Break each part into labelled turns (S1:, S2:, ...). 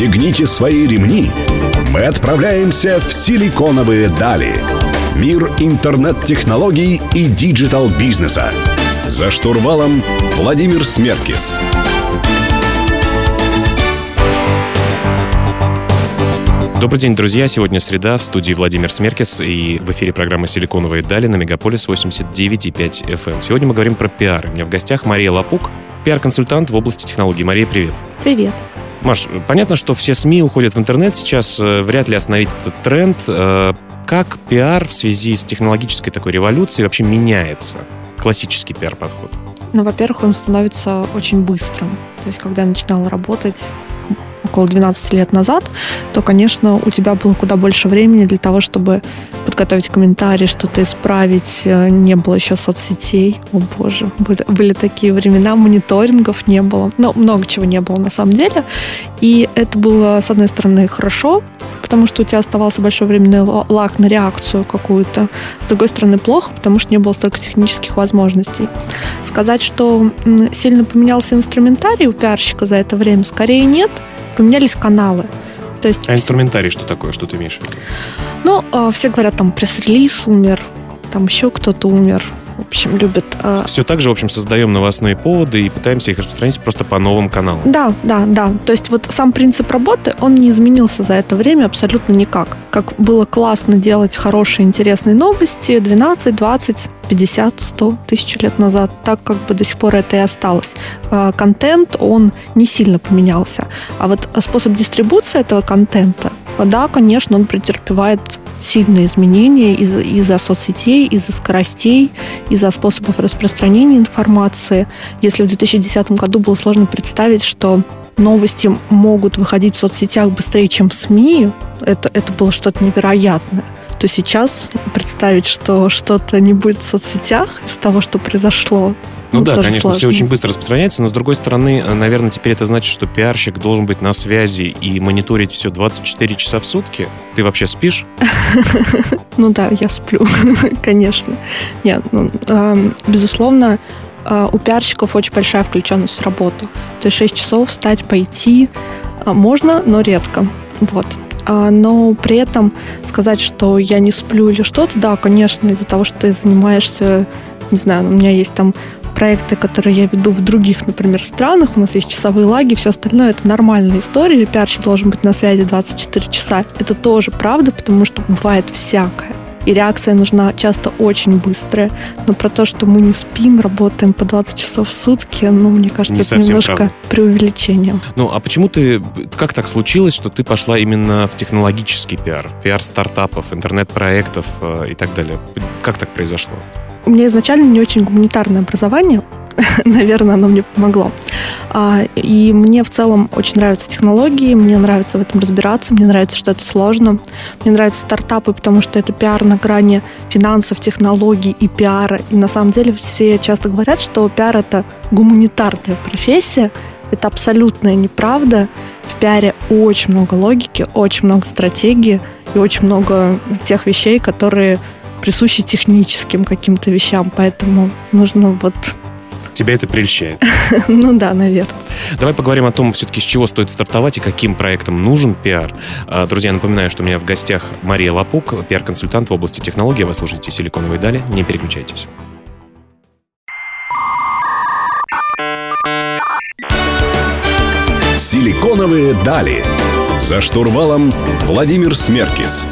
S1: Пристегните свои ремни. Мы отправляемся в силиконовые дали. Мир интернет-технологий и digital -бизнеса. За штурвалом Владимир Смеркис.
S2: Добрый день, друзья. Сегодня среда, в студии Владимир Смеркис и в эфире программа «Силиконовые дали» на Мегаполис 89,5 FM. Эм. Сегодня мы говорим про пиар. У меня в гостях Мария Лапук, пиар-консультант в области технологий. Мария, привет.
S3: Привет.
S2: Маш, понятно, что все СМИ уходят в интернет сейчас, э, вряд ли остановить этот тренд. Э, как пиар в связи с технологической такой революцией вообще меняется? Классический пиар-подход.
S3: Ну, во-первых, он становится очень быстрым. То есть, когда я начинала работать, около 12 лет назад, то, конечно, у тебя было куда больше времени для того, чтобы подготовить комментарии, что-то исправить. Э, не было еще соцсетей. О боже, были, были такие времена, мониторингов не было. Но много чего не было на самом деле. И это было, с одной стороны, хорошо, потому что у тебя оставался большой временный лак на реакцию какую-то. С другой стороны, плохо, потому что не было столько технических возможностей. Сказать, что сильно поменялся инструментарий у пиарщика за это время, скорее нет – поменялись каналы.
S2: То есть, а инструментарий что такое? Что ты имеешь в виду?
S3: Ну, а, все говорят, там, пресс-релиз умер, там еще кто-то умер в общем, любят.
S2: Э... Все так же, в общем, создаем новостные поводы и пытаемся их распространить просто по новым каналам.
S3: Да, да, да. То есть вот сам принцип работы, он не изменился за это время абсолютно никак. Как было классно делать хорошие, интересные новости 12, 20, 50, 100 тысяч лет назад, так как бы до сих пор это и осталось. А, контент, он не сильно поменялся. А вот способ дистрибуции этого контента, да, конечно, он претерпевает сильные изменения из- из-за соцсетей, из-за скоростей, из-за способов распространения информации. Если в 2010 году было сложно представить, что новости могут выходить в соцсетях быстрее, чем в СМИ, это, это было что-то невероятное то сейчас представить, что что-то не будет в соцсетях из того, что произошло,
S2: ну, ну да, конечно, сложно. все очень быстро распространяется, но с другой стороны, наверное, теперь это значит, что пиарщик должен быть на связи и мониторить все 24 часа в сутки. Ты вообще спишь?
S3: Ну да, я сплю, конечно. Нет, ну, безусловно, а, у пиарщиков очень большая включенность в работу. То есть 6 часов встать, пойти а, можно, но редко. Вот. А, но при этом сказать, что я не сплю или что-то, да, конечно, из-за того, что ты занимаешься, не знаю, у меня есть там проекты, которые я веду в других, например, странах, у нас есть часовые лаги, все остальное это нормальная история, пиарщик должен быть на связи 24 часа. Это тоже правда, потому что бывает всякое и реакция нужна часто очень быстрая. Но про то, что мы не спим, работаем по 20 часов в сутки, ну, мне кажется, не это немножко правда. преувеличением.
S2: Ну, а почему ты, как так случилось, что ты пошла именно в технологический пиар, пиар стартапов, интернет-проектов э, и так далее? Как так произошло?
S3: У меня изначально не очень гуманитарное образование, наверное, оно мне помогло. А, и мне в целом очень нравятся технологии, мне нравится в этом разбираться, мне нравится, что это сложно. Мне нравятся стартапы, потому что это пиар на грани финансов, технологий и пиара. И на самом деле все часто говорят, что пиар — это гуманитарная профессия. Это абсолютная неправда. В пиаре очень много логики, очень много стратегии и очень много тех вещей, которые присущи техническим каким-то вещам. Поэтому нужно вот
S2: тебя это прельщает.
S3: Ну да, наверное.
S2: Давай поговорим о том, все-таки с чего стоит стартовать и каким проектам нужен пиар. А, друзья, напоминаю, что у меня в гостях Мария Лапук, пиар-консультант в области технологий. Вы слушаете «Силиконовые дали». Не переключайтесь.
S1: «Силиконовые дали». За штурвалом Владимир Смеркис.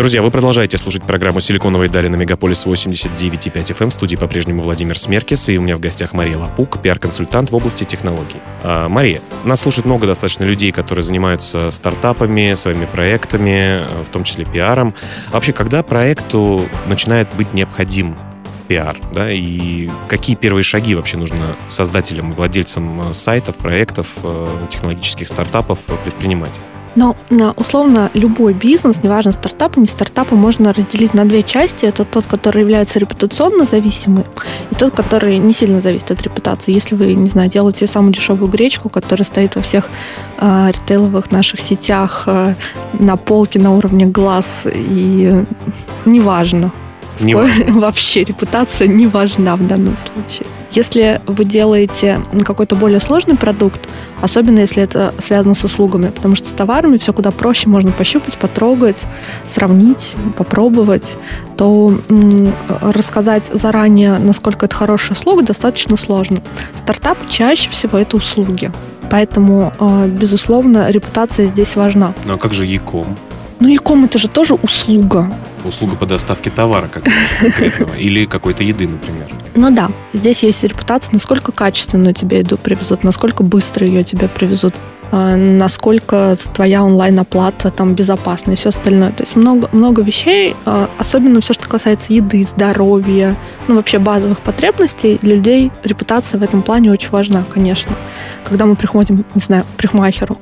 S2: Друзья, вы продолжаете слушать программу «Силиконовые дали» на Мегаполис 89,5 FM. В студии по-прежнему Владимир Смеркис, и у меня в гостях Мария Лапук, пиар-консультант в области технологий. А, Мария, нас слушает много достаточно людей, которые занимаются стартапами, своими проектами, в том числе пиаром. Вообще, когда проекту начинает быть необходим пиар, да, и какие первые шаги вообще нужно создателям, владельцам сайтов, проектов, э, технологических стартапов предпринимать?
S3: Но условно любой бизнес, неважно стартап, не стартапы, можно разделить на две части. Это тот, который является репутационно зависимым, и тот, который не сильно зависит от репутации. Если вы, не знаю, делаете самую дешевую гречку, которая стоит во всех э, ритейловых наших сетях э, на полке на уровне глаз, и неважно,
S2: Не важно.
S3: Вообще репутация не важна в данном случае. Если вы делаете какой-то более сложный продукт, особенно если это связано с услугами, потому что с товарами все куда проще, можно пощупать, потрогать, сравнить, попробовать, то рассказать заранее, насколько это хорошая услуга, достаточно сложно. Стартап чаще всего это услуги. Поэтому, э, безусловно, репутация здесь важна.
S2: Ну а как же Яком?
S3: Ну, Яком это же тоже услуга.
S2: Услуга по доставке товара конкретного или какой-то еды, например.
S3: Ну да, здесь есть репутация, насколько качественно тебе еду привезут, насколько быстро ее тебе привезут, насколько твоя онлайн-оплата там безопасна и все остальное. То есть много, много вещей, а, особенно все, что касается еды, здоровья, ну вообще базовых потребностей, для людей репутация в этом плане очень важна, конечно. Когда мы приходим, не знаю, к парикмахеру,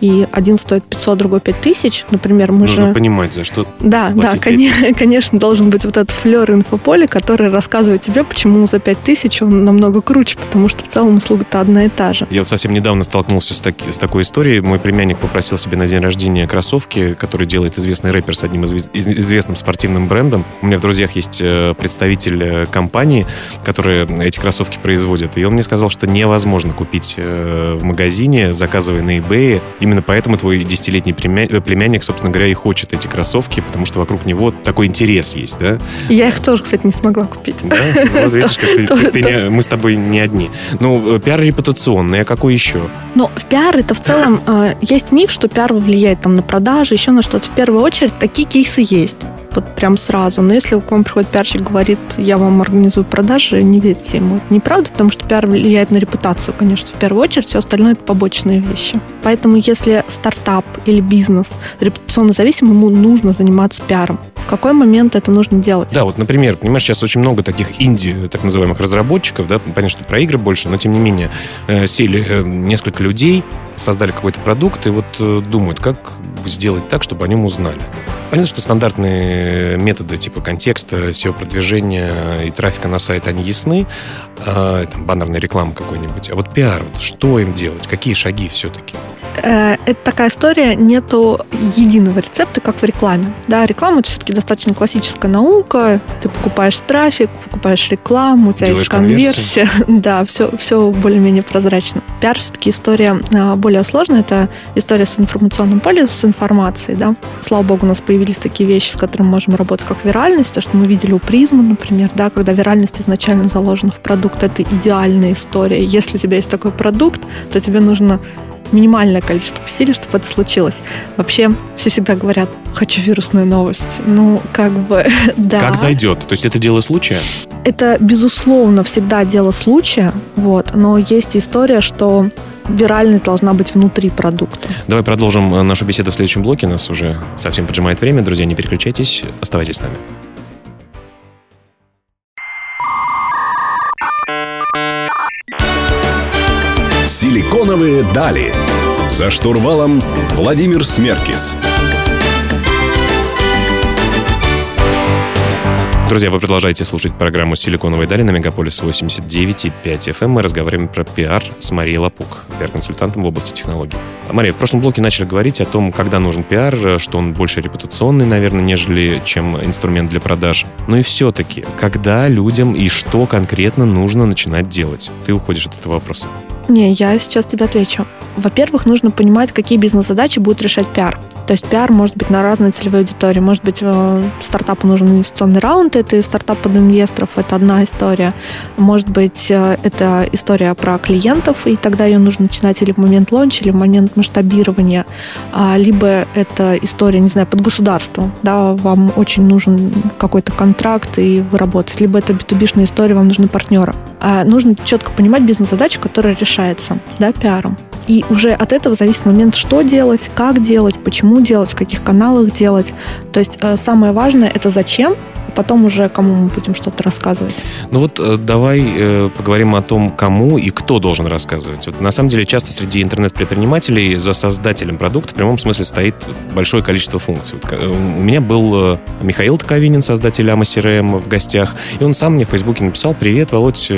S3: и один стоит 500, другой 5000, например, мы
S2: Нужно
S3: же...
S2: понимать, за что
S3: Да, да, конечно, конечно, должен быть вот этот флер инфополя, который рассказывает тебе, почему за 5000 он намного круче, потому что в целом услуга-то одна и та же.
S2: Я вот совсем недавно столкнулся с, таки- с такой историей. Мой племянник попросил себе на день рождения кроссовки, которые делает известный рэпер с одним из- известным спортивным брендом. У меня в друзьях есть э, представитель э, компании, которая эти кроссовки производит. И он мне сказал, что невозможно купить э, в магазине, заказывая на eBay. Именно поэтому твой десятилетний племя- племянник, собственно говоря, и хочет эти кроссовки, потому что вокруг него такой интерес есть, да?
S3: Я их тоже, кстати, не смогла купить.
S2: Да? Вот видишь, как ты- ты- ты не- мы с тобой не одни. Ну, пиар репутационный, а какой еще?
S3: Но в пиар это в целом э, есть миф, что пиар влияет там на продажи, еще на что-то. В первую очередь такие кейсы есть. Вот прям сразу. Но если к вам приходит пиарщик, говорит, я вам организую продажи, не верьте ему. Это неправда, потому что пиар влияет на репутацию, конечно, в первую очередь. Все остальное это побочные вещи. Поэтому если стартап или бизнес репутационно зависим, ему нужно заниматься пиаром. В какой момент это нужно делать?
S2: Да, вот, например, понимаешь, сейчас очень много таких инди, так называемых разработчиков, да, понятно, что про игры больше, но тем не менее, э, сели э, несколько людей, создали какой-то продукт и вот э, думают, как сделать так, чтобы о нем узнали. Понятно, что стандартные методы типа контекста, SEO-продвижения и трафика на сайт, они ясны, а, там, баннерная реклама какой-нибудь. А вот пиар, вот что им делать, какие шаги все-таки?
S3: Э, это такая история, нету единого рецепта, как в рекламе. Да, реклама это все-таки достаточно классическая наука. Ты покупаешь трафик, покупаешь рекламу, у тебя
S2: Делаешь
S3: есть конверсия. Да, все, все более-менее прозрачно. Пиар все-таки история а, более сложная. Это история с информационным полем, с информацией. Да. Слава богу, у нас появились такие вещи, с которыми мы можем работать, как виральность. То, что мы видели у призмы, например, да, когда виральность изначально заложена в продукт, это идеальная история. Если у тебя есть такой продукт, то тебе нужно минимальное количество усилий, чтобы это случилось. Вообще, все всегда говорят, хочу вирусную новость. Ну, как бы, да.
S2: Как зайдет? То есть это дело случая?
S3: Это, безусловно, всегда дело случая, вот, но есть история, что виральность должна быть внутри продукта.
S2: Давай продолжим э, нашу беседу в следующем блоке. Нас уже совсем поджимает время. Друзья, не переключайтесь, оставайтесь с нами.
S1: Силиконовые дали. За штурвалом Владимир Смеркис.
S2: Друзья, вы продолжаете слушать программу «Силиконовые дали» на Мегаполис 89,5 FM. Мы разговариваем про пиар с Марией Лапук, пиар-консультантом в области технологий. Мария, в прошлом блоке начали говорить о том, когда нужен пиар, что он больше репутационный, наверное, нежели чем инструмент для продаж. Но и все-таки, когда людям и что конкретно нужно начинать делать? Ты уходишь от этого вопроса.
S3: Не, я сейчас тебе отвечу. Во-первых, нужно понимать, какие бизнес-задачи будет решать пиар. То есть пиар может быть на разной целевой аудитории. Может быть, э, стартапу нужен инвестиционный раунд, это стартап под инвесторов, это одна история. Может быть, э, это история про клиентов, и тогда ее нужно начинать или в момент лонча, или в момент масштабирования. А, Либо это история, не знаю, под государством. Да, вам очень нужен какой-то контракт, и вы работаете. Либо это b история, вам нужны партнеры. А Нужно четко понимать бизнес-задачу, которая решается да, пиаром. И уже от этого зависит момент, что делать, как делать, почему делать, в каких каналах делать. То есть э, самое важное это зачем, потом уже кому мы будем что-то рассказывать.
S2: Ну вот э, давай э, поговорим о том, кому и кто должен рассказывать. Вот на самом деле часто среди интернет-предпринимателей за создателем продукта в прямом смысле стоит большое количество функций. Вот, э, у меня был э, Михаил Таковинин, создатель Ама CRM в гостях, и он сам мне в Фейсбуке написал, привет, Володь,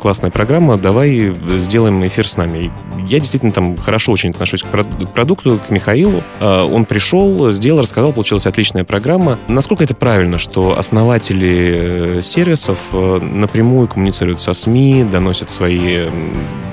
S2: классная программа, давай сделаем эфир с нами. Я действительно там хорошо очень отношусь к к продукту, к Михаилу. Он пришел, сделал, рассказал, получилась отличная программа. Насколько это правильно, что основной основатели э, сервисов э, напрямую коммуницируют со СМИ, доносят свои,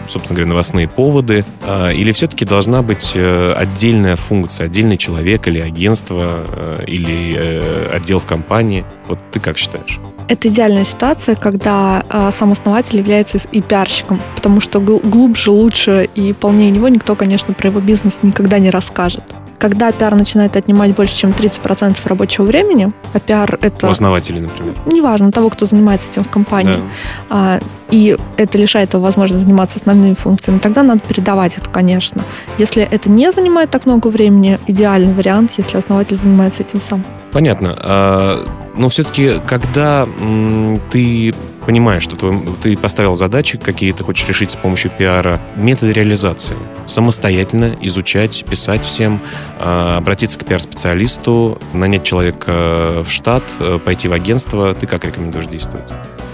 S2: собственно говоря, новостные поводы? А, или все-таки должна быть э, отдельная функция, отдельный человек или агентство, или отдел в компании? Вот ты как считаешь?
S3: Это идеальная ситуация, когда э, сам основатель является и пиарщиком, потому что глубже, лучше и полнее него никто, конечно, про его бизнес никогда не расскажет. Когда пиар начинает отнимать больше, чем 30% рабочего времени, а пиар это...
S2: У основателей, например.
S3: Неважно, того, кто занимается этим в компании. Да. А, и это лишает его возможности заниматься основными функциями, тогда надо передавать это, конечно. Если это не занимает так много времени, идеальный вариант, если основатель занимается этим сам.
S2: Понятно. А, но все-таки, когда ты понимаешь, что твой, ты поставил задачи, какие ты хочешь решить с помощью пиара, методы реализации. Самостоятельно изучать, писать всем, э, обратиться к пиар-специалисту, нанять человека в штат, э, пойти в агентство. Ты как рекомендуешь действовать?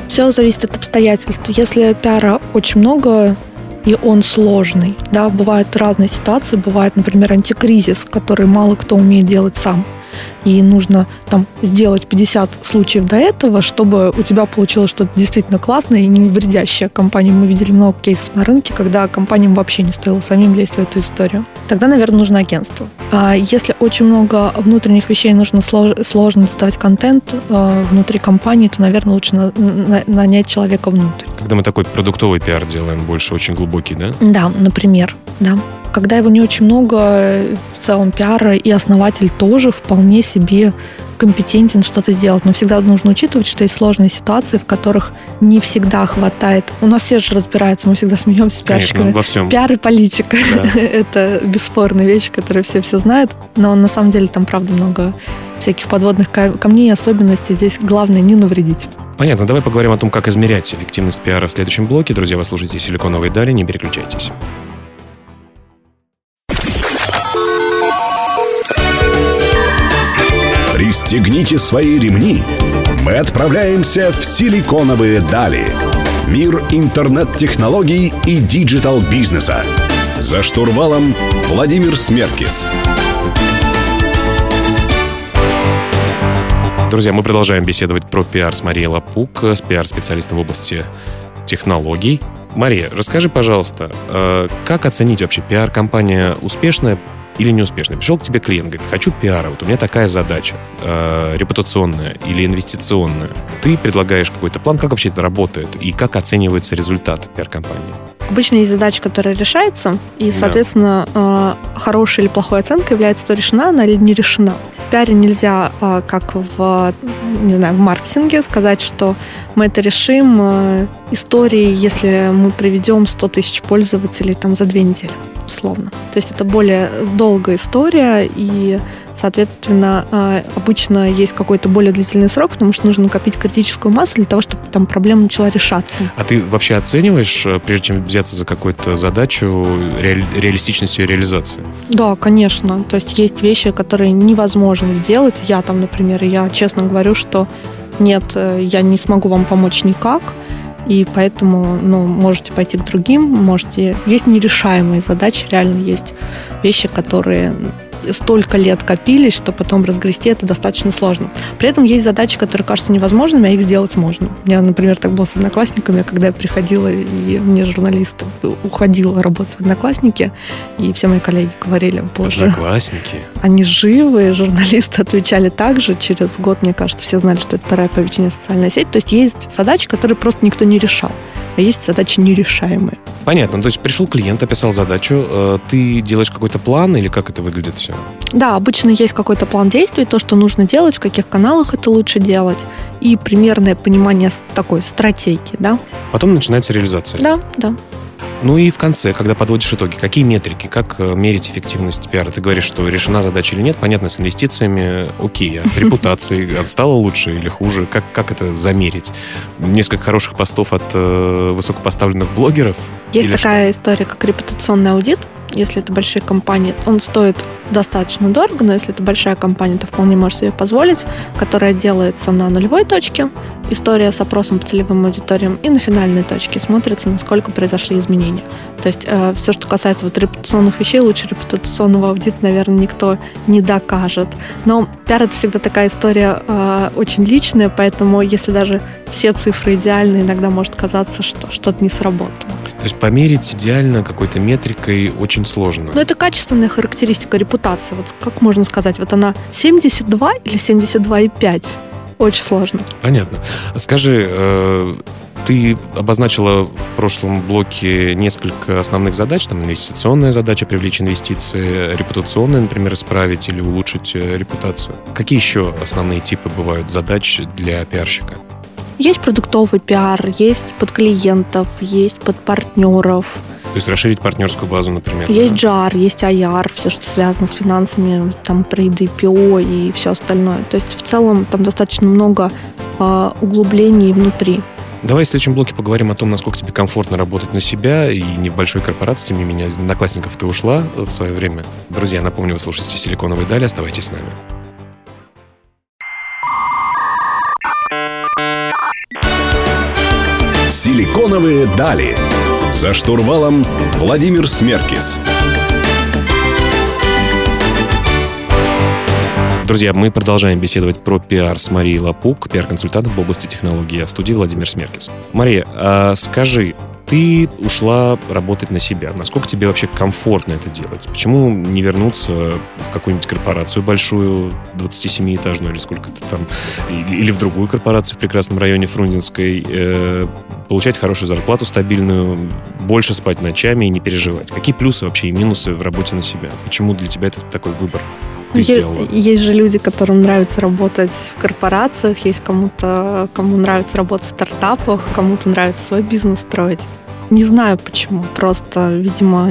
S3: Все зависит от обстоятельств. Если пиара очень много, и он сложный. Да, бывают разные ситуации, бывает, например, антикризис, который мало кто умеет делать сам и нужно там сделать 50 случаев до этого, чтобы у тебя получилось что-то действительно классное и не вредящее компании. Мы видели много кейсов на рынке, когда компаниям вообще не стоило самим лезть в эту историю. Тогда, наверное, нужно агентство. А если очень много внутренних вещей, нужно сложно доставать контент а, внутри компании, то, наверное, лучше на, на, нанять человека внутрь.
S2: Когда мы такой продуктовый пиар делаем, больше очень глубокий, да?
S3: Да, например, да когда его не очень много, в целом пиара и основатель тоже вполне себе компетентен что-то сделать. Но всегда нужно учитывать, что есть сложные ситуации, в которых не всегда хватает. У нас все же разбираются, мы всегда смеемся с пиарщиками.
S2: Конечно, во всем.
S3: Пиар и политика. Да. Это бесспорные вещи, которые все все знают. Но на самом деле там, правда, много всяких подводных камней и особенностей. Здесь главное не навредить.
S2: Понятно. Давай поговорим о том, как измерять эффективность пиара в следующем блоке. Друзья, вы слушаете «Силиконовые дали», не переключайтесь.
S1: Пристегните свои ремни. Мы отправляемся в силиконовые дали. Мир интернет-технологий и digital -бизнеса. За штурвалом Владимир Смеркис.
S2: Друзья, мы продолжаем беседовать про пиар с Марией Лапук, с пиар-специалистом в области технологий. Мария, расскажи, пожалуйста, э, как оценить вообще пиар-компания успешная, или неуспешный. Пришел к тебе клиент, говорит, хочу пиара, вот у меня такая задача, э, репутационная или инвестиционная. Ты предлагаешь какой-то план, как вообще это работает и как оценивается результат пиар-компании?
S3: Обычно есть задача, которая решается, и, соответственно, да. э, хорошая или плохая оценка является то, решена она или не решена. В пиаре нельзя, э, как в, не знаю, в маркетинге, сказать, что мы это решим э, историей, если мы приведем 100 тысяч пользователей там за две недели условно. То есть это более долгая история, и, соответственно, а, обычно есть какой-то более длительный срок, потому что нужно накопить критическую массу для того, чтобы там проблема начала решаться.
S2: А ты вообще оцениваешь, э, прежде чем взяться за какую-то задачу, реаль- реалистичность ее реализации?
S3: Да, конечно. То есть есть вещи, которые невозможно сделать. Я там, например, я честно говорю, что нет, э, я не смогу вам помочь никак и поэтому, ну, можете пойти к другим, можете... Есть нерешаемые задачи, реально есть вещи, которые столько лет копились, что потом разгрести это достаточно сложно. При этом есть задачи, которые кажутся невозможными, а их сделать можно. У меня, например, так было с одноклассниками, когда я приходила, и мне журналист уходил работать в одноклассники, и все мои коллеги говорили, боже...
S2: Одноклассники?
S3: Они живы, журналисты отвечали так же. Через год, мне кажется, все знали, что это вторая по величине социальная сеть. То есть есть задачи, которые просто никто не решал а есть задачи нерешаемые.
S2: Понятно. То есть пришел клиент, описал задачу, э, ты делаешь какой-то план или как это выглядит все?
S3: Да, обычно есть какой-то план действий, то, что нужно делать, в каких каналах это лучше делать, и примерное понимание такой стратегии, да.
S2: Потом начинается реализация.
S3: Да, да.
S2: Ну и в конце, когда подводишь итоги, какие метрики, как э, мерить эффективность пиара? Ты говоришь, что решена задача или нет, понятно, с инвестициями окей, а с репутацией стало лучше или хуже? Как, как это замерить? Несколько хороших постов от э, высокопоставленных блогеров?
S3: Есть такая что? история, как репутационный аудит. Если это большие компании, он стоит достаточно дорого, но если это большая компания, то вполне можешь себе позволить, которая делается на нулевой точке, история с опросом по целевым аудиториям, и на финальной точке смотрится, насколько произошли изменения. То есть э, все, что касается вот репутационных вещей, лучше репутационного аудита, наверное, никто не докажет. Но пиар это всегда такая история э, очень личная, поэтому если даже все цифры идеальны, иногда может казаться, что что-то не сработало.
S2: То есть померить идеально какой-то метрикой очень сложно.
S3: Но это качественная характеристика репутации. Вот как можно сказать, вот она 72 или 72,5? Очень сложно.
S2: Понятно. Скажи, э, ты обозначила в прошлом блоке несколько основных задач. Там инвестиционная задача привлечь инвестиции, репутационная, например, исправить или улучшить э, репутацию. Какие еще основные типы бывают задач для пиарщика?
S3: Есть продуктовый пиар, есть под клиентов, есть под партнеров.
S2: То есть расширить партнерскую базу, например.
S3: Есть да? JAR, есть IR, все, что связано с финансами, там про IDPO и все остальное. То есть в целом там достаточно много э, углублений внутри.
S2: Давай в следующем блоке поговорим о том, насколько тебе комфортно работать на себя и не в большой корпорации. Тем не менее, из одноклассников ты ушла в свое время. Друзья, напомню, вы слушаете «Силиконовые дали». Оставайтесь с нами.
S1: «Силиконовые дали». За штурвалом Владимир Смеркис.
S2: Друзья, мы продолжаем беседовать про пиар с Марией Лапук, пиар-консультантом в области технологий, а в студии Владимир Смеркис. Мария, а скажи, ты ушла работать на себя. Насколько тебе вообще комфортно это делать? Почему не вернуться в какую-нибудь корпорацию большую, 27-этажную или сколько-то там, или в другую корпорацию в прекрасном районе Фрунзенской, э, получать хорошую зарплату стабильную, больше спать ночами и не переживать? Какие плюсы вообще и минусы в работе на себя? Почему для тебя это такой выбор? Ты
S3: есть, сделала? Есть же люди, которым нравится работать в корпорациях, есть кому-то, кому нравится работать в стартапах, кому-то нравится свой бизнес строить. Не знаю почему, просто, видимо,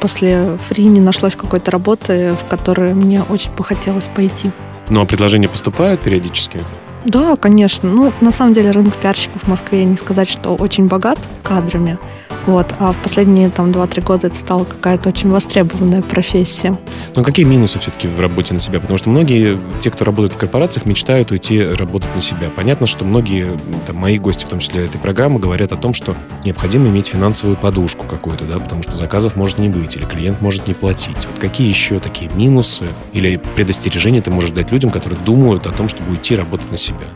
S3: после фри не нашлось какой-то работы, в которую мне очень бы хотелось пойти.
S2: Ну, а предложения поступают периодически?
S3: Да, конечно. Ну, на самом деле рынок пиарщиков в Москве не сказать, что очень богат кадрами. Вот. А в последние там 2-3 года это стала какая-то очень востребованная профессия.
S2: Но какие минусы все-таки в работе на себя? Потому что многие, те, кто работает в корпорациях, мечтают уйти работать на себя. Понятно, что многие, там, мои гости, в том числе этой программы, говорят о том, что необходимо иметь финансовую подушку какую-то, да, потому что заказов может не быть, или клиент может не платить. Вот какие еще такие минусы или предостережения ты можешь дать людям, которые думают о том, чтобы уйти работать на себя?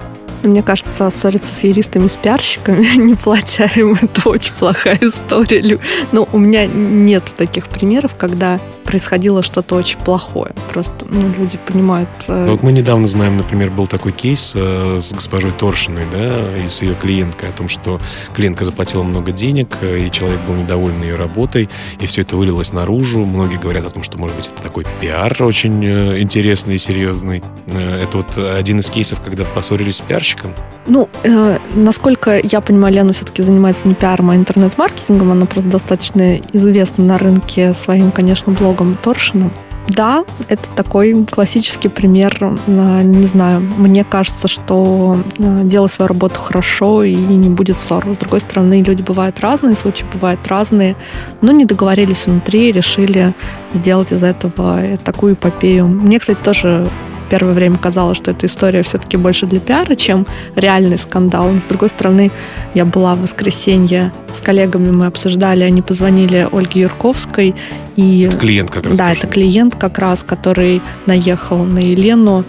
S3: Мне кажется, ссориться с юристами, с пиарщиками, не платя им, это очень плохая история. Но у меня нет таких примеров, когда происходило что-то очень плохое. Просто ну, люди понимают...
S2: Э... Вот мы недавно знаем, например, был такой кейс э, с госпожой Торшиной, да, и с ее клиенткой о том, что клиентка заплатила много денег, э, и человек был недоволен ее работой, и все это вылилось наружу. Многие говорят о том, что, может быть, это такой пиар очень интересный и серьезный. Это вот один из кейсов, когда поссорились с пиарщиком.
S3: Ну, э, насколько я понимаю, Лена все-таки занимается не пиаром, а интернет-маркетингом. Она просто достаточно известна на рынке своим, конечно, блогом Торшином. Да, это такой классический пример. Не знаю, мне кажется, что э, делай свою работу хорошо и не будет ссор. С другой стороны, люди бывают разные, случаи бывают разные, но не договорились внутри, решили сделать из этого такую эпопею. Мне, кстати, тоже первое время казалось, что эта история все-таки больше для пиара, чем реальный скандал. Но, с другой стороны, я была в воскресенье с коллегами, мы обсуждали, они позвонили Ольге Юрковской. И...
S2: Это клиент как раз.
S3: Да, тоже. это клиент как раз, который наехал на Елену.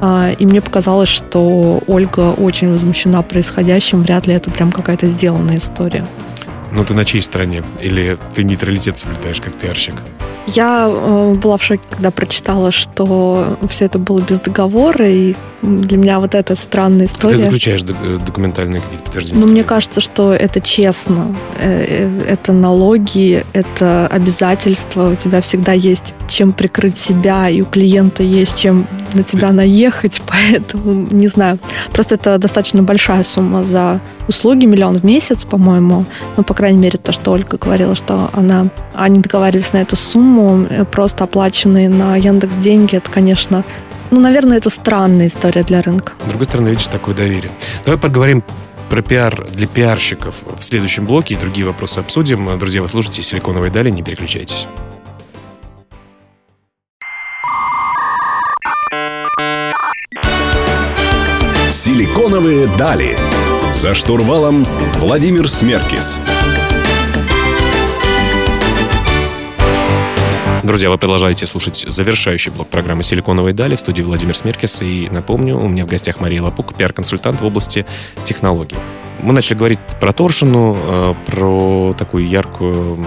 S3: А, и мне показалось, что Ольга очень возмущена происходящим. Вряд ли это прям какая-то сделанная история.
S2: Ну, ты на чьей стороне? Или ты нейтралитет соблюдаешь как пиарщик?
S3: Я э, была в шоке, когда прочитала, что все это было без договора, и для меня вот эта странная история.
S2: Ты заключаешь э, документальные какие-то подтверждения?
S3: Ну, мне кажется, что это честно. Э, это налоги, это обязательства. У тебя всегда есть чем прикрыть себя, и у клиента есть чем на тебя наехать, поэтому не знаю. Просто это достаточно большая сумма за услуги, миллион в месяц, по-моему. Ну, по крайней мере, то, что Ольга говорила, что она, они договаривались на эту сумму, э, просто оплаченные на Яндекс деньги, это, конечно, ну, наверное, это странная история для рынка.
S2: С другой стороны, видишь, такое доверие. Давай поговорим про пиар для пиарщиков в следующем блоке и другие вопросы обсудим. Друзья, вы слушаете «Силиконовые дали», не переключайтесь.
S1: «Силиконовые дали». За штурвалом Владимир Смеркис.
S2: Друзья, вы продолжаете слушать завершающий блок программы «Силиконовые дали» в студии Владимир Смеркис. И напомню, у меня в гостях Мария Лапук, пиар-консультант в области технологий. Мы начали говорить про Торшину, э, про такую яркую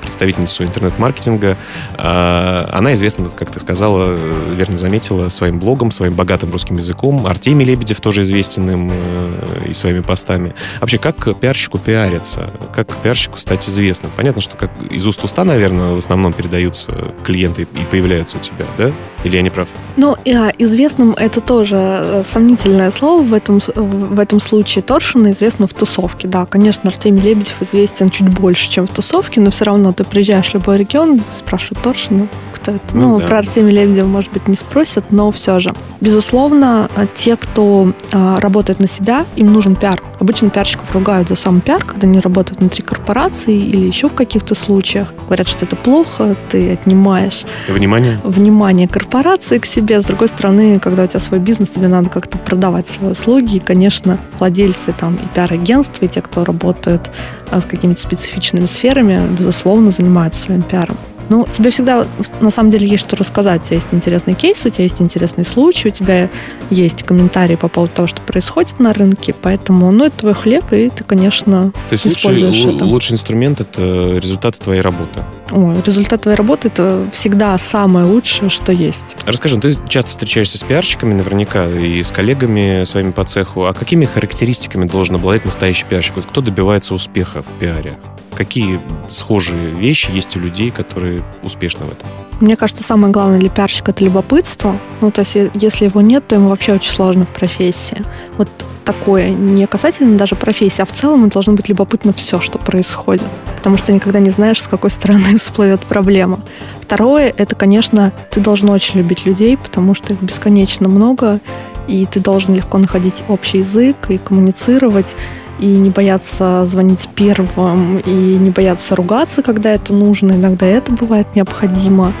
S2: представительницу интернет-маркетинга. Э, она известна, как ты сказала, верно заметила, своим блогом, своим богатым русским языком. Артемий Лебедев тоже известен им э, и своими постами. Вообще, как пиарщику пиариться? Как пиарщику стать известным? Понятно, что как из уст уста, наверное, в основном передаются клиенты и появляются у тебя, да? Или я не прав?
S3: Ну, известным это тоже сомнительное слово в этом, в этом случае. Торшина известна известно в тусовке. Да, конечно, Артемий Лебедев известен чуть больше, чем в тусовке, но все равно ты приезжаешь в любой регион, спрашивают Торшина, кто это. Ну, ну да. про Артемия Лебедева, может быть, не спросят, но все же. Безусловно, те, кто а, работает на себя, им нужен пиар. Обычно пиарщиков ругают за сам пиар, когда они работают внутри корпорации или еще в каких-то случаях. Говорят, что это плохо, ты отнимаешь
S2: внимание,
S3: внимание корпорации к себе. С другой стороны, когда у тебя свой бизнес, тебе надо как-то продавать свои услуги. И, конечно, владельцы там и пиар-агентства, и те, кто работают а, с какими-то специфичными сферами, безусловно, занимаются своим пиаром. Ну, тебе всегда, на самом деле, есть что рассказать. У тебя есть интересный кейс, у тебя есть интересный случай, у тебя есть комментарии по поводу того, что происходит на рынке, поэтому, ну, это твой хлеб, и ты, конечно,
S2: То есть используешь лучший, это. лучший инструмент – это результаты твоей работы?
S3: Ой, результат твоей работы – это всегда самое лучшее, что есть.
S2: Расскажи, ну, ты часто встречаешься с пиарщиками наверняка и с коллегами своими по цеху. А какими характеристиками должен обладать настоящий пиарщик? Вот кто добивается успеха в пиаре? Какие схожие вещи есть у людей, которые успешны в этом?
S3: Мне кажется, самое главное для пиарщика – это любопытство. Ну, то есть, если его нет, то ему вообще очень сложно в профессии. Вот такое, не касательно даже профессии, а в целом должно быть любопытно все, что происходит. Потому что никогда не знаешь, с какой стороны всплывет проблема. Второе – это, конечно, ты должен очень любить людей, потому что их бесконечно много, и ты должен легко находить общий язык и коммуницировать и не бояться звонить первым, и не бояться ругаться, когда это нужно. Иногда это бывает необходимо.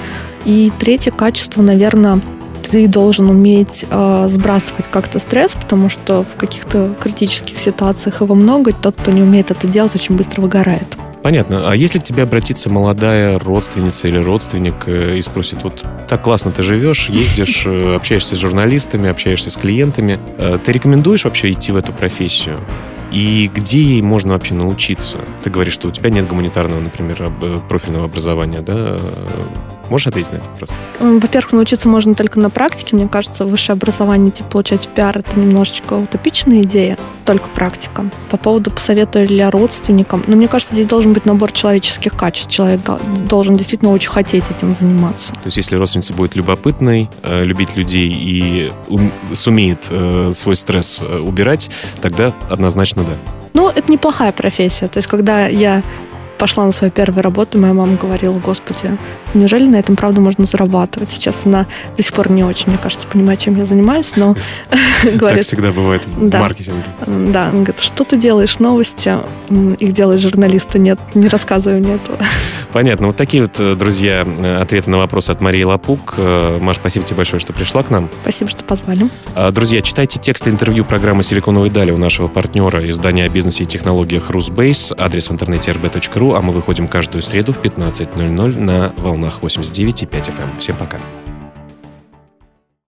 S3: И третье качество, наверное, ты должен уметь э, сбрасывать как-то стресс, потому что в каких-то критических ситуациях его много, и тот, кто не умеет это делать, очень быстро выгорает.
S2: Понятно. А если к тебе обратится молодая родственница или родственник э, и спросит, вот так классно ты живешь, ездишь, э, общаешься с журналистами, общаешься с клиентами, э, ты рекомендуешь вообще идти в эту профессию? И где ей можно вообще научиться? Ты говоришь, что у тебя нет гуманитарного, например, профильного образования, да? Можешь ответить на этот вопрос?
S3: Во-первых, научиться можно только на практике. Мне кажется, высшее образование типа получать в пиар это немножечко утопичная идея, только практика. По поводу посоветую для родственникам, но ну, мне кажется, здесь должен быть набор человеческих качеств. Человек должен действительно очень хотеть этим заниматься.
S2: То есть, если родственница будет любопытной, э, любить людей и сумеет э, свой стресс э, убирать, тогда однозначно да.
S3: Ну, это неплохая профессия. То есть, когда я пошла на свою первую работу, моя мама говорила, господи, неужели на этом, правда, можно зарабатывать? Сейчас она до сих пор не очень, мне кажется, понимает, чем я занимаюсь, но
S2: говорит... Так всегда бывает в маркетинге.
S3: Да, он говорит, что ты делаешь новости, их делают журналисты, нет, не рассказывай мне этого.
S2: Понятно. Вот такие вот, э, друзья, э, ответы на вопросы от Марии Лапук. Э, Маш, спасибо тебе большое, что пришла к нам.
S3: Спасибо, что позвали.
S2: А, друзья, читайте тексты интервью программы «Силиконовые дали» у нашего партнера издания о бизнесе и технологиях «Русбейс». Адрес в интернете rb.ru, а мы выходим каждую среду в 15.00 на волнах 89,5 FM. Эм. Всем пока.